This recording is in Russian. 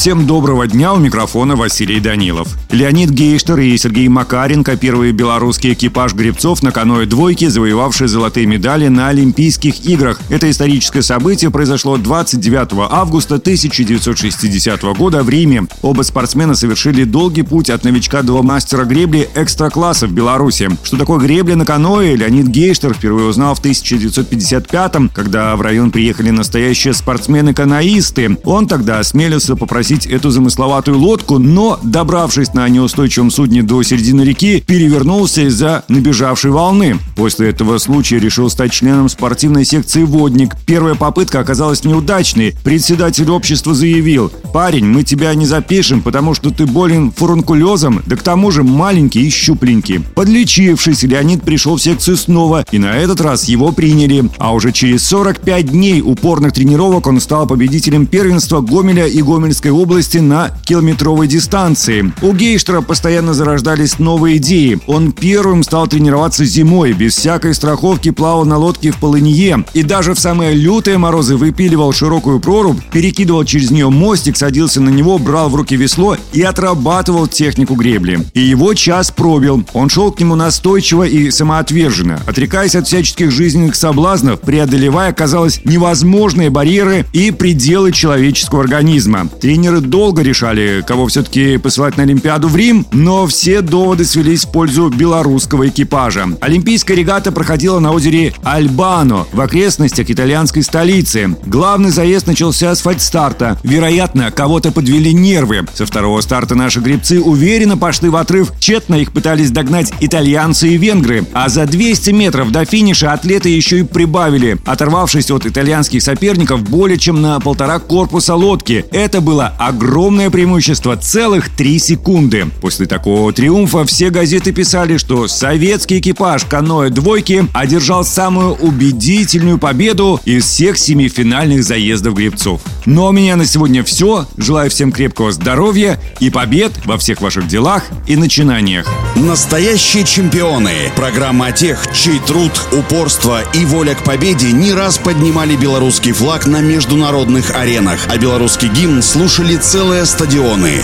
Всем доброго дня, у микрофона Василий Данилов. Леонид Гейштер и Сергей Макаренко – первый белорусский экипаж гребцов на каноэ двойки, завоевавшие золотые медали на Олимпийских играх. Это историческое событие произошло 29 августа 1960 года в Риме. Оба спортсмена совершили долгий путь от новичка до мастера гребли экстра-класса в Беларуси. Что такое гребля на каноэ, Леонид Гейштер впервые узнал в 1955-м, когда в район приехали настоящие спортсмены-каноисты. Он тогда осмелился попросить захватить эту замысловатую лодку, но, добравшись на неустойчивом судне до середины реки, перевернулся из-за набежавшей волны. После этого случая решил стать членом спортивной секции «Водник». Первая попытка оказалась неудачной. Председатель общества заявил, «Парень, мы тебя не запишем, потому что ты болен фурункулезом, да к тому же маленький и щупленький». Подлечившись, Леонид пришел в секцию снова, и на этот раз его приняли. А уже через 45 дней упорных тренировок он стал победителем первенства Гомеля и Гомельской области на километровой дистанции. У Гейштера постоянно зарождались новые идеи. Он первым стал тренироваться зимой, без всякой страховки плавал на лодке в полынье и даже в самые лютые морозы выпиливал широкую прорубь, перекидывал через нее мостик, садился на него, брал в руки весло и отрабатывал технику гребли. И его час пробил. Он шел к нему настойчиво и самоотверженно, отрекаясь от всяческих жизненных соблазнов, преодолевая, казалось, невозможные барьеры и пределы человеческого организма. Тренер тренеры долго решали, кого все-таки посылать на Олимпиаду в Рим, но все доводы свелись в пользу белорусского экипажа. Олимпийская регата проходила на озере Альбано в окрестностях итальянской столицы. Главный заезд начался с фальстарта. Вероятно, кого-то подвели нервы. Со второго старта наши гребцы уверенно пошли в отрыв. Тщетно их пытались догнать итальянцы и венгры. А за 200 метров до финиша атлеты еще и прибавили, оторвавшись от итальянских соперников более чем на полтора корпуса лодки. Это было огромное преимущество целых 3 секунды. После такого триумфа все газеты писали, что советский экипаж каноэ двойки одержал самую убедительную победу из всех семифинальных заездов гребцов. Ну а у меня на сегодня все. Желаю всем крепкого здоровья и побед во всех ваших делах и начинаниях. Настоящие чемпионы. Программа о тех, чей труд, упорство и воля к победе не раз поднимали белорусский флаг на международных аренах, а белорусский гимн слушали целые стадионы.